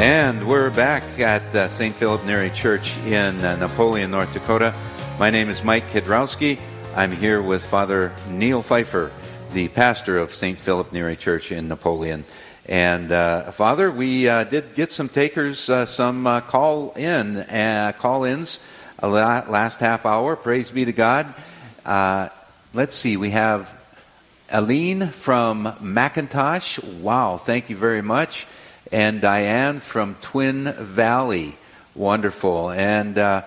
And we're back at uh, St. Philip Neri Church in uh, Napoleon, North Dakota. My name is Mike Kidrowski. I'm here with Father Neil Pfeiffer, the pastor of St. Philip Neri Church in Napoleon. And uh, Father, we uh, did get some takers, uh, some uh, call in, call ins last half hour. Praise be to God. let's see, we have Aline from McIntosh. Wow, thank you very much and Diane from Twin Valley. Wonderful. And uh,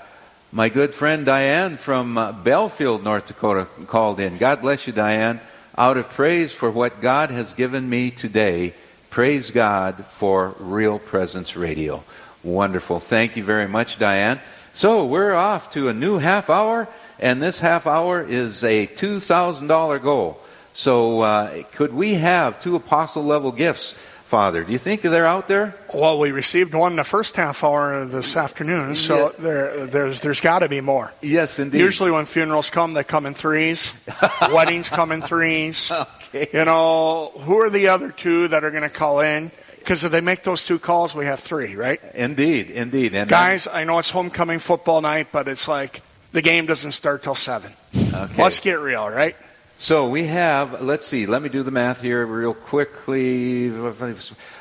my good friend Diane from uh, Belfield, North Dakota, called in. God bless you, Diane. Out of praise for what God has given me today, praise God for Real Presence Radio. Wonderful. Thank you very much, Diane. So we're off to a new half hour, and this half hour is a $2,000 goal. So uh, could we have two apostle level gifts Father. Do you think they're out there? Well, we received one the first half hour this afternoon, so yeah. there, there's there's got to be more. Yes, indeed. Usually, when funerals come, they come in threes. Weddings come in threes. Okay. You know, who are the other two that are going to call in? Because if they make those two calls, we have three, right? Indeed, indeed. And guys, I'm... I know it's homecoming football night, but it's like the game doesn't start till seven. Okay. Let's get real, right? So we have, let's see, let me do the math here real quickly.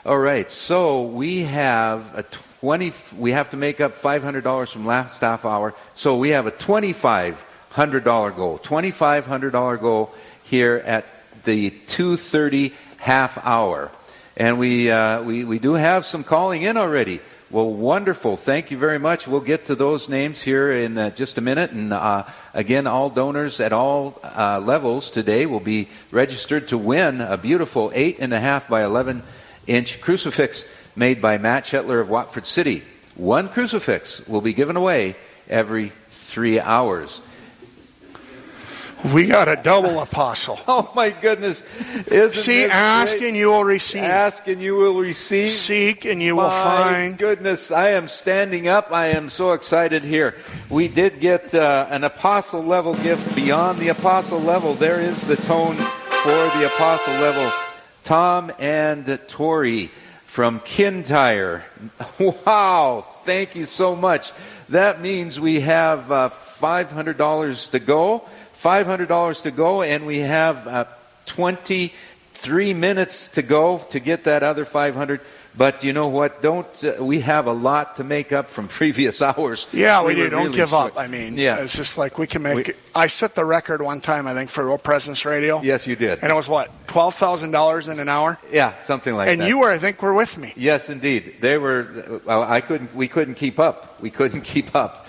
All right, so we have a 20, we have to make up $500 from last half hour. So we have a $2,500 goal, $2,500 goal here at the 2.30 half hour. And we, uh, we, we do have some calling in already. Well, wonderful. Thank you very much. We'll get to those names here in uh, just a minute. And uh, again, all donors at all uh, levels today will be registered to win a beautiful 8.5 by 11 inch crucifix made by Matt Shetler of Watford City. One crucifix will be given away every three hours. We got a double apostle. oh my goodness! Isn't See, ask great? and you will receive. Ask and you will receive. Seek and you my will find. Goodness, I am standing up. I am so excited here. We did get uh, an apostle level gift beyond the apostle level. There is the tone for the apostle level. Tom and Tori from Kintyre. Wow! Thank you so much. That means we have uh, $500 to go. $500 to go, and we have uh, 23 minutes to go to get that other 500 but you know what? Don't uh, we have a lot to make up from previous hours? Yeah, we, do. Don't really give up. I mean, yeah, it's just like we can make. We, I set the record one time, I think, for Real Presence Radio. Yes, you did. And it was what twelve thousand dollars in an hour. Yeah, something like and that. And you were, I think, were with me. Yes, indeed. They were. I couldn't. We couldn't keep up. We couldn't keep up.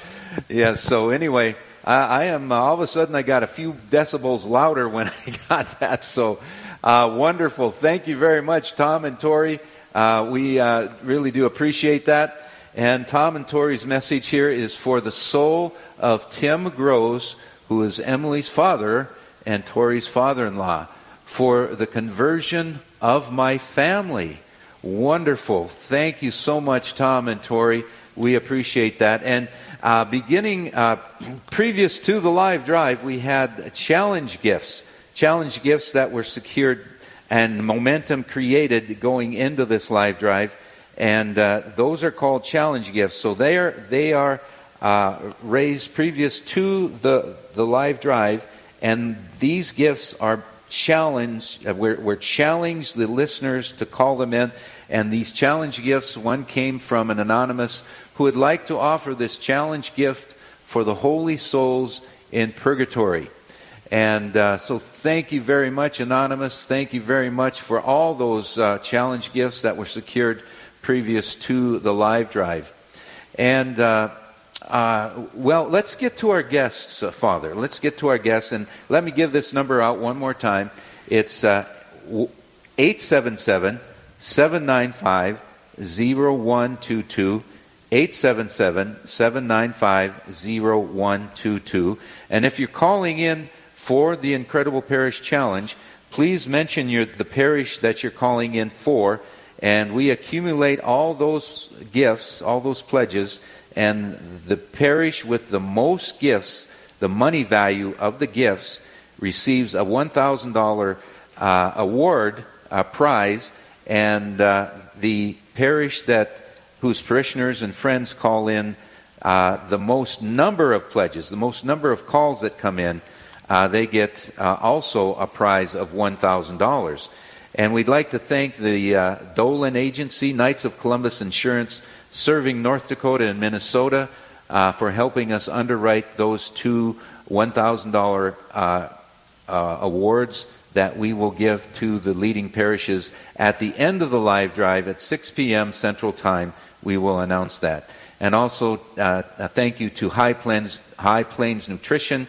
Yes. So anyway. I, I am uh, all of a sudden I got a few decibels louder when I got that. So uh, wonderful. Thank you very much, Tom and Tori. Uh, we uh, really do appreciate that. And Tom and Tori's message here is for the soul of Tim Gross, who is Emily's father and Tori's father in law, for the conversion of my family. Wonderful. Thank you so much, Tom and Tori. We appreciate that. And uh, beginning uh, previous to the live drive, we had challenge gifts, challenge gifts that were secured and momentum created going into this live drive, and uh, those are called challenge gifts. So they are they are uh, raised previous to the the live drive, and these gifts are challenged. Uh, we're, we're challenged the listeners to call them in. And these challenge gifts, one came from an anonymous who would like to offer this challenge gift for the holy souls in purgatory. And uh, so, thank you very much, Anonymous. Thank you very much for all those uh, challenge gifts that were secured previous to the live drive. And, uh, uh well, let's get to our guests, uh, Father. Let's get to our guests. And let me give this number out one more time. It's uh, 877 795 0122. 877 795 0122. And if you're calling in for the Incredible Parish Challenge, please mention your, the parish that you're calling in for, and we accumulate all those gifts, all those pledges, and the parish with the most gifts, the money value of the gifts, receives a $1,000 uh, award uh, prize, and uh, the parish that whose parishioners and friends call in uh, the most number of pledges, the most number of calls that come in, uh, they get uh, also a prize of $1,000. And we'd like to thank the uh, Dolan Agency, Knights of Columbus Insurance, serving North Dakota and Minnesota, uh, for helping us underwrite those two $1,000 uh, awards that we will give to the leading parishes at the end of the live drive at 6 p.m. Central Time. We will announce that. And also, uh, a thank you to High Plains, High Plains Nutrition,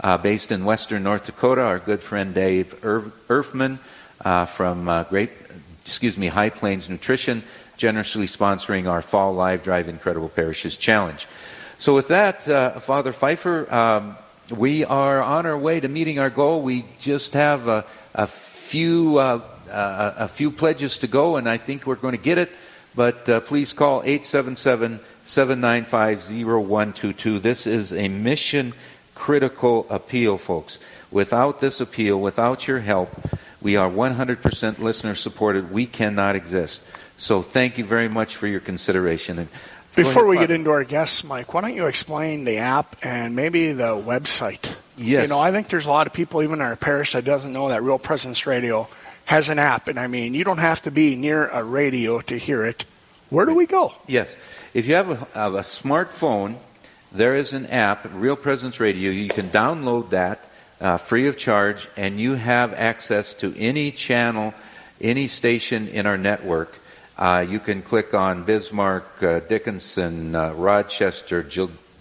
uh, based in western North Dakota. Our good friend Dave Erfman uh, from uh, Great, excuse me, High Plains Nutrition, generously sponsoring our Fall Live Drive Incredible Parishes Challenge. So, with that, uh, Father Pfeiffer, um, we are on our way to meeting our goal. We just have a, a few uh, uh, a few pledges to go, and I think we're going to get it. But uh, please call 877 795 0122. This is a mission critical appeal, folks. Without this appeal, without your help, we are 100% listener supported. We cannot exist. So thank you very much for your consideration. And before we get into our guests, Mike, why don't you explain the app and maybe the website? Yes. You know, I think there's a lot of people, even in our parish, that doesn't know that Real Presence Radio has an app. And I mean, you don't have to be near a radio to hear it. Where do we go? Yes. If you have a, have a smartphone, there is an app, Real Presence Radio. You can download that uh, free of charge, and you have access to any channel, any station in our network. Uh, you can click on Bismarck, uh, Dickinson, uh, Rochester,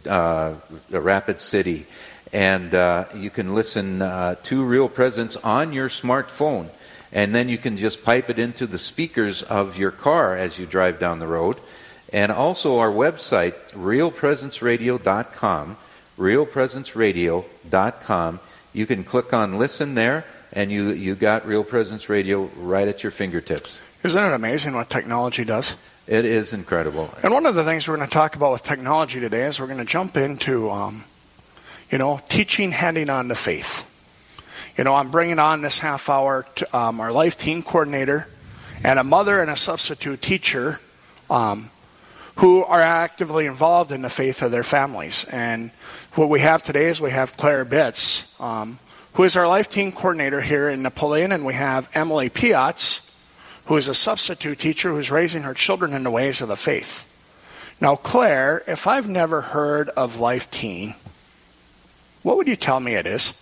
uh, Rapid City, and uh, you can listen to Real Presence on your smartphone. And then you can just pipe it into the speakers of your car as you drive down the road. And also our website, realpresenceradio.com, realpresenceradio.com. You can click on listen there, and you, you got Real Presence Radio right at your fingertips. Isn't it amazing what technology does? It is incredible. And one of the things we're going to talk about with technology today is we're going to jump into, um, you know, teaching, handing on the faith. You know, I'm bringing on this half hour to, um, our Life Teen coordinator and a mother and a substitute teacher um, who are actively involved in the faith of their families. And what we have today is we have Claire Bitz, um, who is our Life Teen coordinator here in Napoleon, and we have Emily Piatz, who is a substitute teacher who's raising her children in the ways of the faith. Now, Claire, if I've never heard of Life Teen, what would you tell me it is?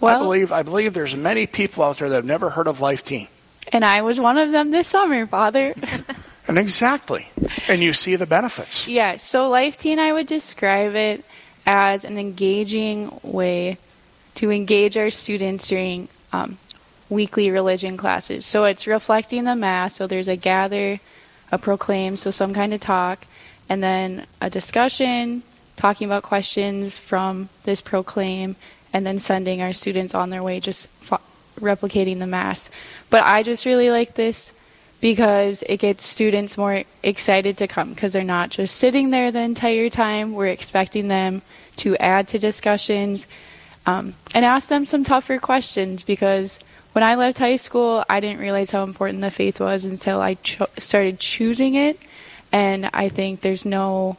Well, I believe I believe there's many people out there that have never heard of Life Teen. And I was one of them this summer, Father. and exactly. And you see the benefits. Yeah, so Life Teen I would describe it as an engaging way to engage our students during um, weekly religion classes. So it's reflecting the Mass. So there's a gather, a proclaim, so some kind of talk, and then a discussion, talking about questions from this proclaim, and then sending our students on their way, just fo- replicating the Mass. But I just really like this because it gets students more excited to come because they're not just sitting there the entire time. We're expecting them to add to discussions um, and ask them some tougher questions because when I left high school, I didn't realize how important the faith was until I cho- started choosing it. And I think there's no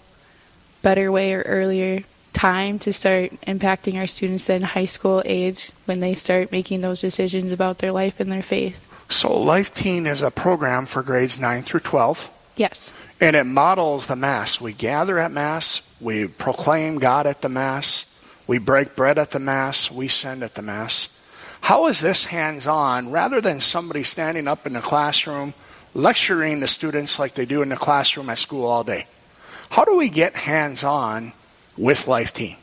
better way or earlier time to start impacting our students in high school age when they start making those decisions about their life and their faith. So, Life Teen is a program for grades 9 through 12. Yes. And it models the Mass. We gather at Mass, we proclaim God at the Mass, we break bread at the Mass, we send at the Mass. How is this hands on rather than somebody standing up in the classroom lecturing the students like they do in the classroom at school all day? How do we get hands on with Life Teen?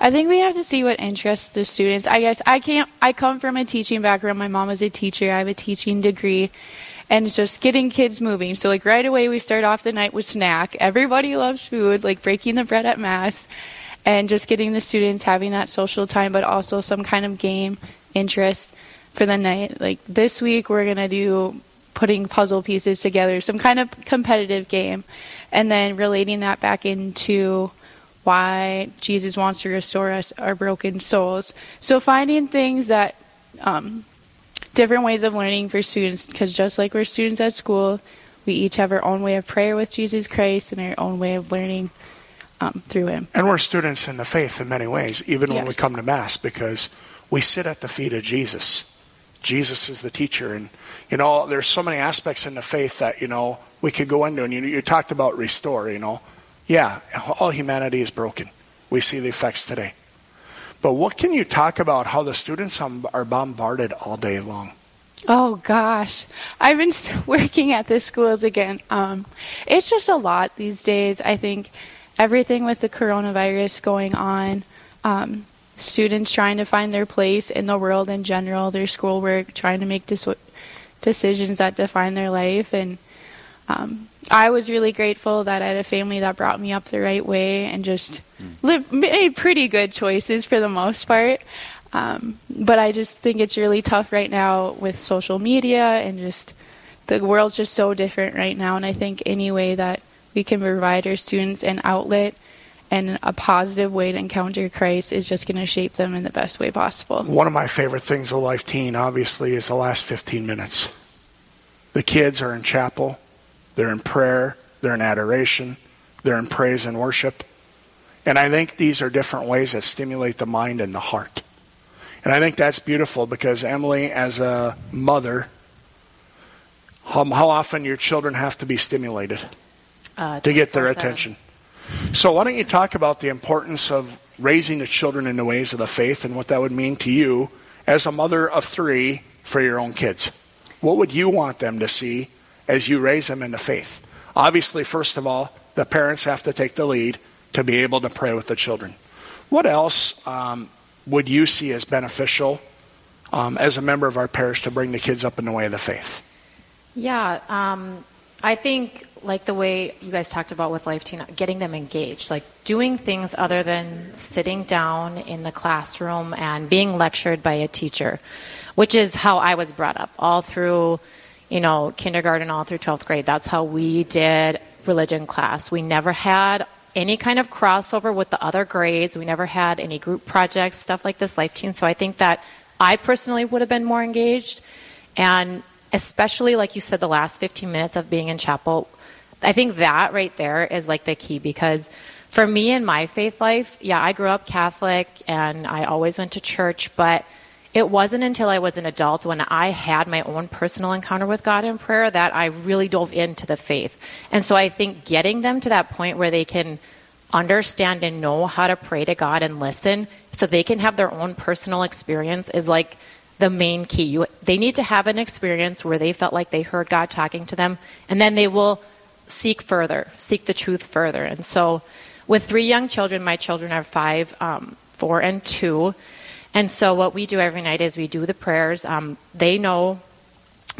I think we have to see what interests the students. I guess I can't. I come from a teaching background. My mom was a teacher. I have a teaching degree, and it's just getting kids moving. So like right away, we start off the night with snack. Everybody loves food, like breaking the bread at mass, and just getting the students having that social time, but also some kind of game interest for the night. Like this week, we're gonna do putting puzzle pieces together, some kind of competitive game, and then relating that back into why Jesus wants to restore us our broken souls. So finding things that um, different ways of learning for students because just like we're students at school, we each have our own way of prayer with Jesus Christ and our own way of learning um, through Him. And we're students in the faith in many ways, even yes. when we come to Mass, because we sit at the feet of Jesus. Jesus is the teacher. And, you know, there's so many aspects in the faith that, you know, we could go into. And you, you talked about restore, you know. Yeah, all humanity is broken. We see the effects today. But what can you talk about how the students are bombarded all day long? Oh gosh, I've been working at the schools again. Um, it's just a lot these days. I think everything with the coronavirus going on, um, students trying to find their place in the world in general, their schoolwork, trying to make dis- decisions that define their life, and um, I was really grateful that I had a family that brought me up the right way and just mm. lived, made pretty good choices for the most part. Um, but I just think it's really tough right now with social media and just the world's just so different right now. And I think any way that we can provide our students an outlet and a positive way to encounter Christ is just going to shape them in the best way possible. One of my favorite things of Life Teen, obviously, is the last 15 minutes. The kids are in chapel they're in prayer, they're in adoration, they're in praise and worship. And I think these are different ways that stimulate the mind and the heart. And I think that's beautiful because Emily, as a mother, how, how often your children have to be stimulated uh, to get their attention. So why don't you talk about the importance of raising the children in the ways of the faith and what that would mean to you as a mother of three for your own kids? What would you want them to see as you raise them in the faith. Obviously, first of all, the parents have to take the lead to be able to pray with the children. What else um, would you see as beneficial um, as a member of our parish to bring the kids up in the way of the faith? Yeah, um, I think like the way you guys talked about with Life Teen, getting them engaged, like doing things other than sitting down in the classroom and being lectured by a teacher, which is how I was brought up all through you know, kindergarten all through 12th grade. That's how we did religion class. We never had any kind of crossover with the other grades. We never had any group projects, stuff like this, Life Teen. So I think that I personally would have been more engaged. And especially, like you said, the last 15 minutes of being in chapel, I think that right there is like the key because for me in my faith life, yeah, I grew up Catholic and I always went to church, but it wasn't until I was an adult when I had my own personal encounter with God in prayer that I really dove into the faith. And so I think getting them to that point where they can understand and know how to pray to God and listen so they can have their own personal experience is like the main key. You, they need to have an experience where they felt like they heard God talking to them, and then they will seek further, seek the truth further. And so, with three young children, my children are five, um, four, and two. And so what we do every night is we do the prayers. Um, they know.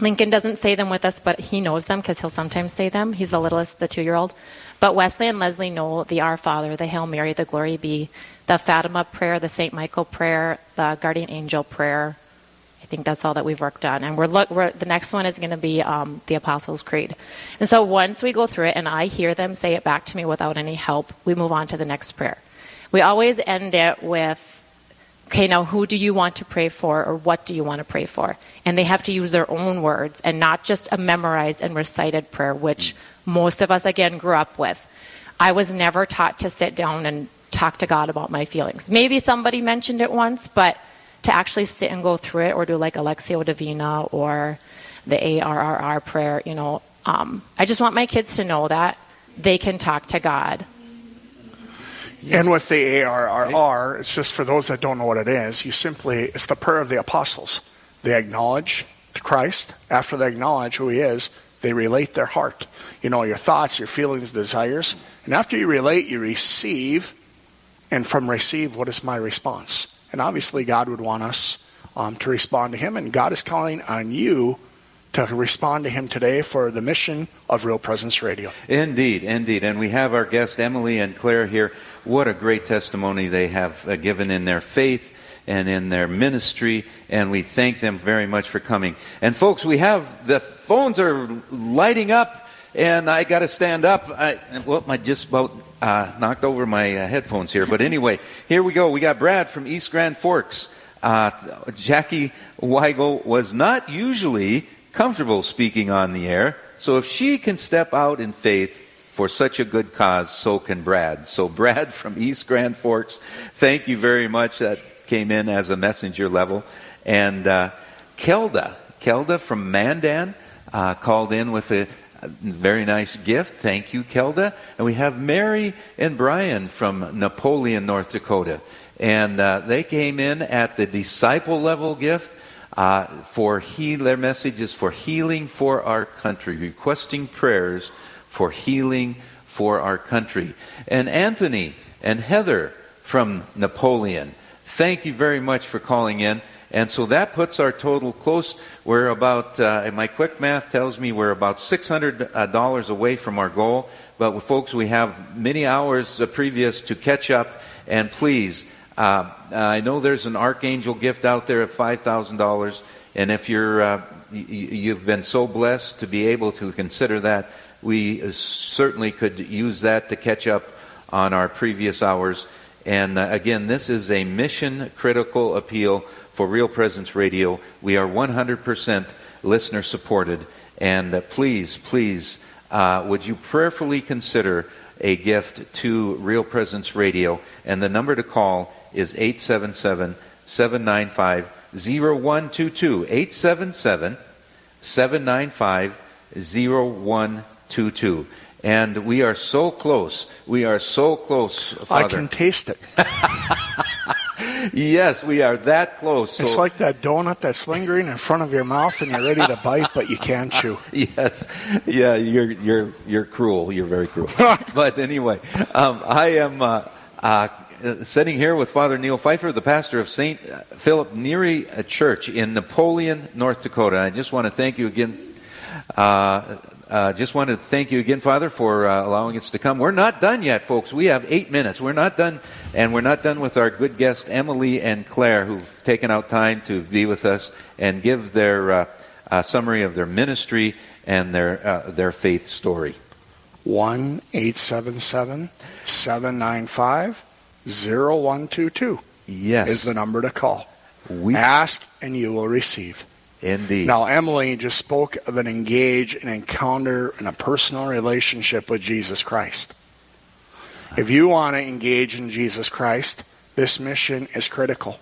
Lincoln doesn't say them with us, but he knows them because he'll sometimes say them. He's the littlest, the two-year-old. But Wesley and Leslie know the Our Father, the Hail Mary, the Glory Be, the Fatima prayer, the St. Michael prayer, the Guardian Angel prayer. I think that's all that we've worked on. And we're, look, we're the next one is going to be um, the Apostles' Creed. And so once we go through it and I hear them say it back to me without any help, we move on to the next prayer. We always end it with okay, now who do you want to pray for or what do you want to pray for? And they have to use their own words and not just a memorized and recited prayer, which most of us, again, grew up with. I was never taught to sit down and talk to God about my feelings. Maybe somebody mentioned it once, but to actually sit and go through it or do like Lectio Divina or the ARRR prayer, you know, um, I just want my kids to know that they can talk to God and with the ARRR, it's just for those that don't know what it is, you simply, it's the prayer of the apostles. They acknowledge Christ. After they acknowledge who he is, they relate their heart. You know, your thoughts, your feelings, desires. And after you relate, you receive. And from receive, what is my response? And obviously, God would want us um, to respond to him. And God is calling on you to respond to him today for the mission of Real Presence Radio. Indeed, indeed. And we have our guests, Emily and Claire, here. What a great testimony they have uh, given in their faith and in their ministry, and we thank them very much for coming. And folks, we have the phones are lighting up. and I got to stand up. I, well, I just about uh, knocked over my uh, headphones here. But anyway, here we go. We got Brad from East Grand Forks. Uh, Jackie Weigel was not usually comfortable speaking on the air, so if she can step out in faith for such a good cause, so can Brad. So, Brad from East Grand Forks, thank you very much. That came in as a messenger level. And uh, Kelda, Kelda from Mandan, uh, called in with a, very nice gift. Thank you, Kelda. And we have Mary and Brian from Napoleon, North Dakota. And uh, they came in at the disciple level gift. Uh, for heal, their message is for healing for our country, requesting prayers for healing for our country. And Anthony and Heather from Napoleon, thank you very much for calling in. And so that puts our total close. We're about, uh, my quick math tells me we're about $600 uh, away from our goal. But folks, we have many hours uh, previous to catch up. And please, uh, I know there's an archangel gift out there of $5,000. And if you're, uh, you've been so blessed to be able to consider that, we certainly could use that to catch up on our previous hours. And uh, again, this is a mission critical appeal for Real Presence Radio. We are 100% listener supported. And uh, please, please, uh, would you prayerfully consider a gift to Real Presence Radio? And the number to call is 877 795 0122. 877 795 0122. And we are so close. We are so close, Father. I can taste it. yes, we are that close. So. It's like that donut that's lingering in front of your mouth and you're ready to bite, but you can't chew. yes, yeah, you're you're you're cruel. You're very cruel. but anyway, um, I am. Uh, uh, sitting here with Father Neil Pfeiffer, the pastor of St. Philip Neri Church in Napoleon, North Dakota. I just want to thank you again uh, uh, just wanted to thank you again, Father, for uh, allowing us to come. We're not done yet, folks. We have eight minutes. We're not done, and we're not done with our good guests, Emily and Claire, who've taken out time to be with us and give their uh, uh summary of their ministry and their uh, their faith story. One eight seven seven seven nine five zero one two two. Yes, is the number to call. We ask and you will receive. Indeed. Now, Emily just spoke of an engage, an encounter, and a personal relationship with Jesus Christ. If you want to engage in Jesus Christ, this mission is critical.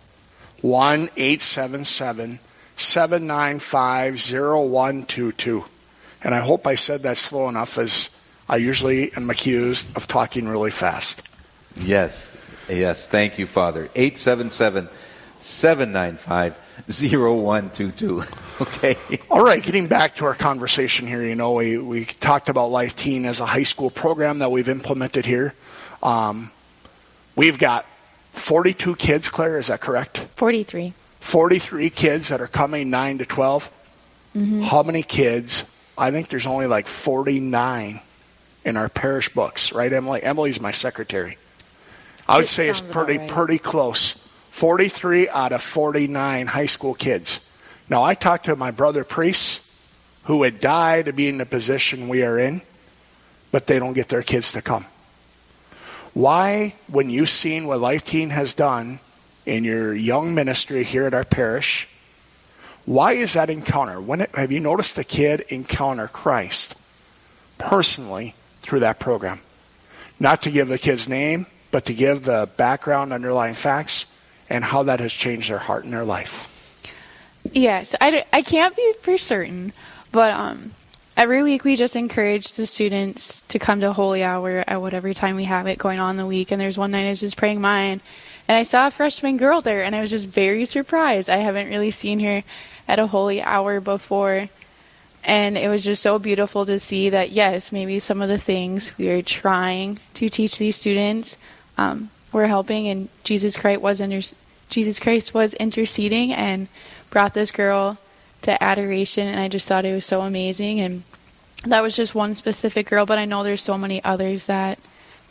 1 877 795 0122. And I hope I said that slow enough as I usually am accused of talking really fast. Yes, yes. Thank you, Father. 877 795 0122. Okay. All right, getting back to our conversation here, you know, we, we talked about Life Teen as a high school program that we've implemented here. Um, we've got 42 kids, Claire, is that correct? 43. 43 kids that are coming 9 to 12. Mm-hmm. How many kids? I think there's only like 49 in our parish books, right, Emily? Emily's my secretary. I would it say it's pretty right. pretty close. 43 out of 49 high school kids. Now, I talked to my brother priests who would die to be in the position we are in, but they don't get their kids to come. Why, when you've seen what Life Teen has done in your young ministry here at our parish, why is that encounter? When it, have you noticed the kid encounter Christ personally through that program? Not to give the kid's name, but to give the background, underlying facts and how that has changed their heart and their life. Yes, I, I can't be for certain, but um, every week we just encourage the students to come to Holy Hour at whatever time we have it going on the week. And there's one night I was just praying mine, and I saw a freshman girl there, and I was just very surprised. I haven't really seen her at a Holy Hour before. And it was just so beautiful to see that, yes, maybe some of the things we are trying to teach these students um, were helping, and Jesus Christ was inter- Jesus Christ was interceding and brought this girl to adoration, and I just thought it was so amazing. And that was just one specific girl, but I know there's so many others that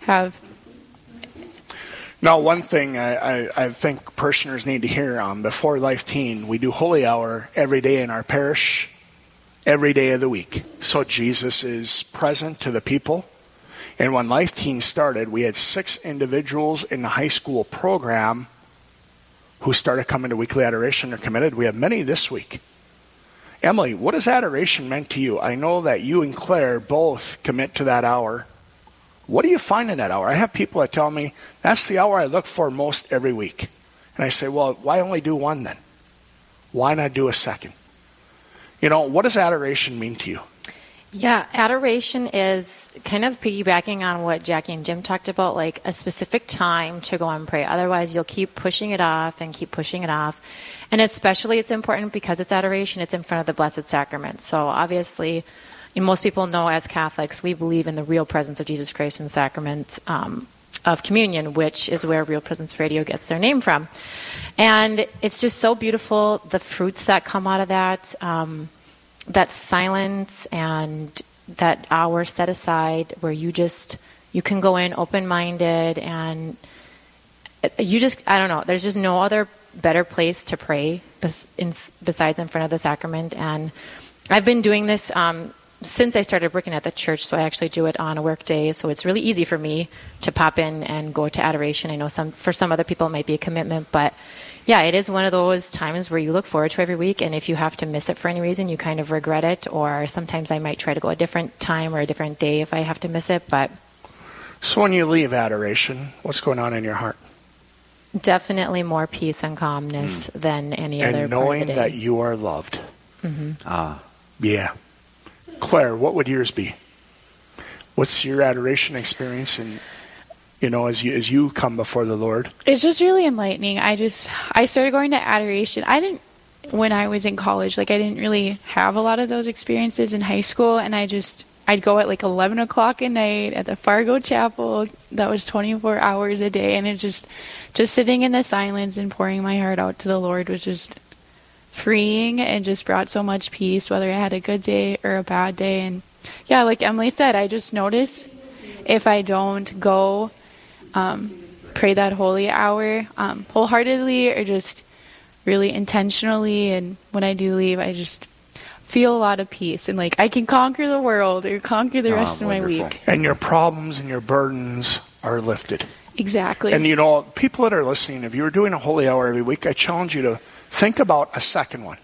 have. Now, one thing I, I, I think parishioners need to hear um, before Life Teen, we do Holy Hour every day in our parish every day of the week. So Jesus is present to the people. And when Life Teen started, we had six individuals in the high school program who started coming to weekly adoration or committed. We have many this week. Emily, what has adoration meant to you? I know that you and Claire both commit to that hour. What do you find in that hour? I have people that tell me that's the hour I look for most every week. And I say, well, why only do one then? Why not do a second? You know, what does adoration mean to you? Yeah, adoration is kind of piggybacking on what Jackie and Jim talked about, like a specific time to go and pray. Otherwise, you'll keep pushing it off and keep pushing it off. And especially, it's important because it's adoration, it's in front of the Blessed Sacrament. So, obviously, most people know as Catholics, we believe in the real presence of Jesus Christ in the sacrament um, of communion, which is where Real Presence Radio gets their name from. And it's just so beautiful, the fruits that come out of that. Um, that silence and that hour set aside where you just you can go in open minded and you just I don't know. There's just no other better place to pray besides in front of the sacrament. And I've been doing this um, since I started working at the church, so I actually do it on a work day. So it's really easy for me to pop in and go to adoration. I know some for some other people it might be a commitment, but yeah, it is one of those times where you look forward to every week, and if you have to miss it for any reason, you kind of regret it. Or sometimes I might try to go a different time or a different day if I have to miss it. But so when you leave adoration, what's going on in your heart? Definitely more peace and calmness mm. than any and other. And knowing that you are loved. Mm-hmm. Ah, yeah. Claire, what would yours be? What's your adoration experience and you know, as you as you come before the Lord? It's just really enlightening. I just I started going to adoration. I didn't when I was in college. Like I didn't really have a lot of those experiences in high school, and I just I'd go at like 11 o'clock at night at the Fargo Chapel. That was 24 hours a day, and it just just sitting in the silence and pouring my heart out to the Lord was just freeing and just brought so much peace, whether I had a good day or a bad day. And yeah, like Emily said, I just notice if I don't go um, pray that holy hour um, wholeheartedly or just really intentionally. And when I do leave, I just feel a lot of peace and like I can conquer the world or conquer the oh, rest of wonderful. my week. And your problems and your burdens are lifted. Exactly. And you know, people that are listening, if you were doing a holy hour every week, I challenge you to think about a second one.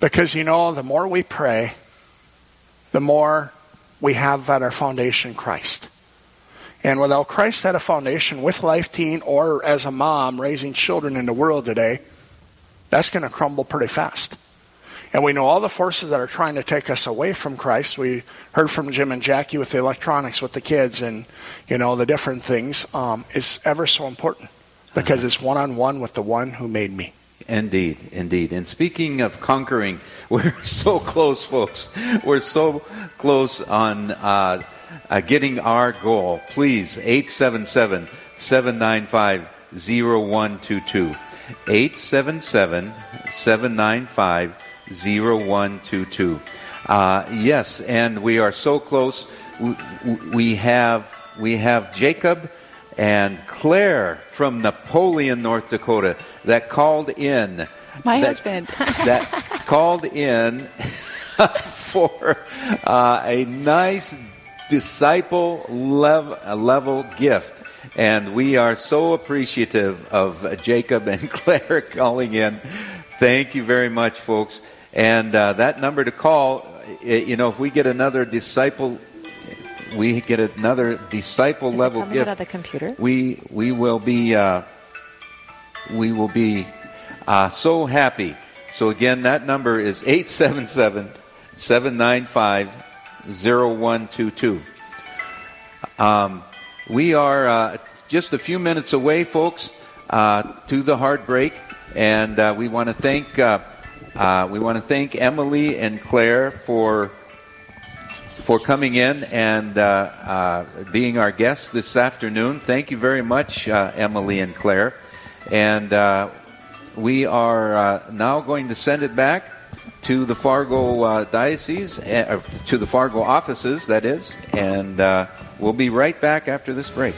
Because you know, the more we pray, the more we have at our foundation Christ. And without Christ at a foundation with Life Teen or as a mom raising children in the world today, that's going to crumble pretty fast. And we know all the forces that are trying to take us away from Christ. We heard from Jim and Jackie with the electronics, with the kids, and you know the different things. Um, is ever so important because it's one on one with the one who made me. Indeed, indeed. And speaking of conquering, we're so close, folks. We're so close on uh, uh, getting our goal, please, 877 795 0122. 877 795 0122. Uh, yes, and we are so close. We, we, have we have Jacob and Claire from Napoleon, North Dakota, that called in. My that, husband. that called in for uh, a nice disciple level gift. And we are so appreciative of Jacob and Claire calling in. Thank you very much, folks. And uh, that number to call, you know, if we get another disciple, we get another disciple Is level gift. Out of the computer? We we will be uh, we will be uh, so happy. So again, that number is 877 795 0122. Um, we are uh, just a few minutes away, folks, uh, to the heartbreak, and uh, we want to thank uh, uh, we want to thank Emily and Claire for for coming in and uh, being our guests this afternoon. Thank you very much, Emily and Claire, and we are now going to send it back to the Fargo uh, diocese, uh, to the Fargo offices, that is, and uh, we'll be right back after this break.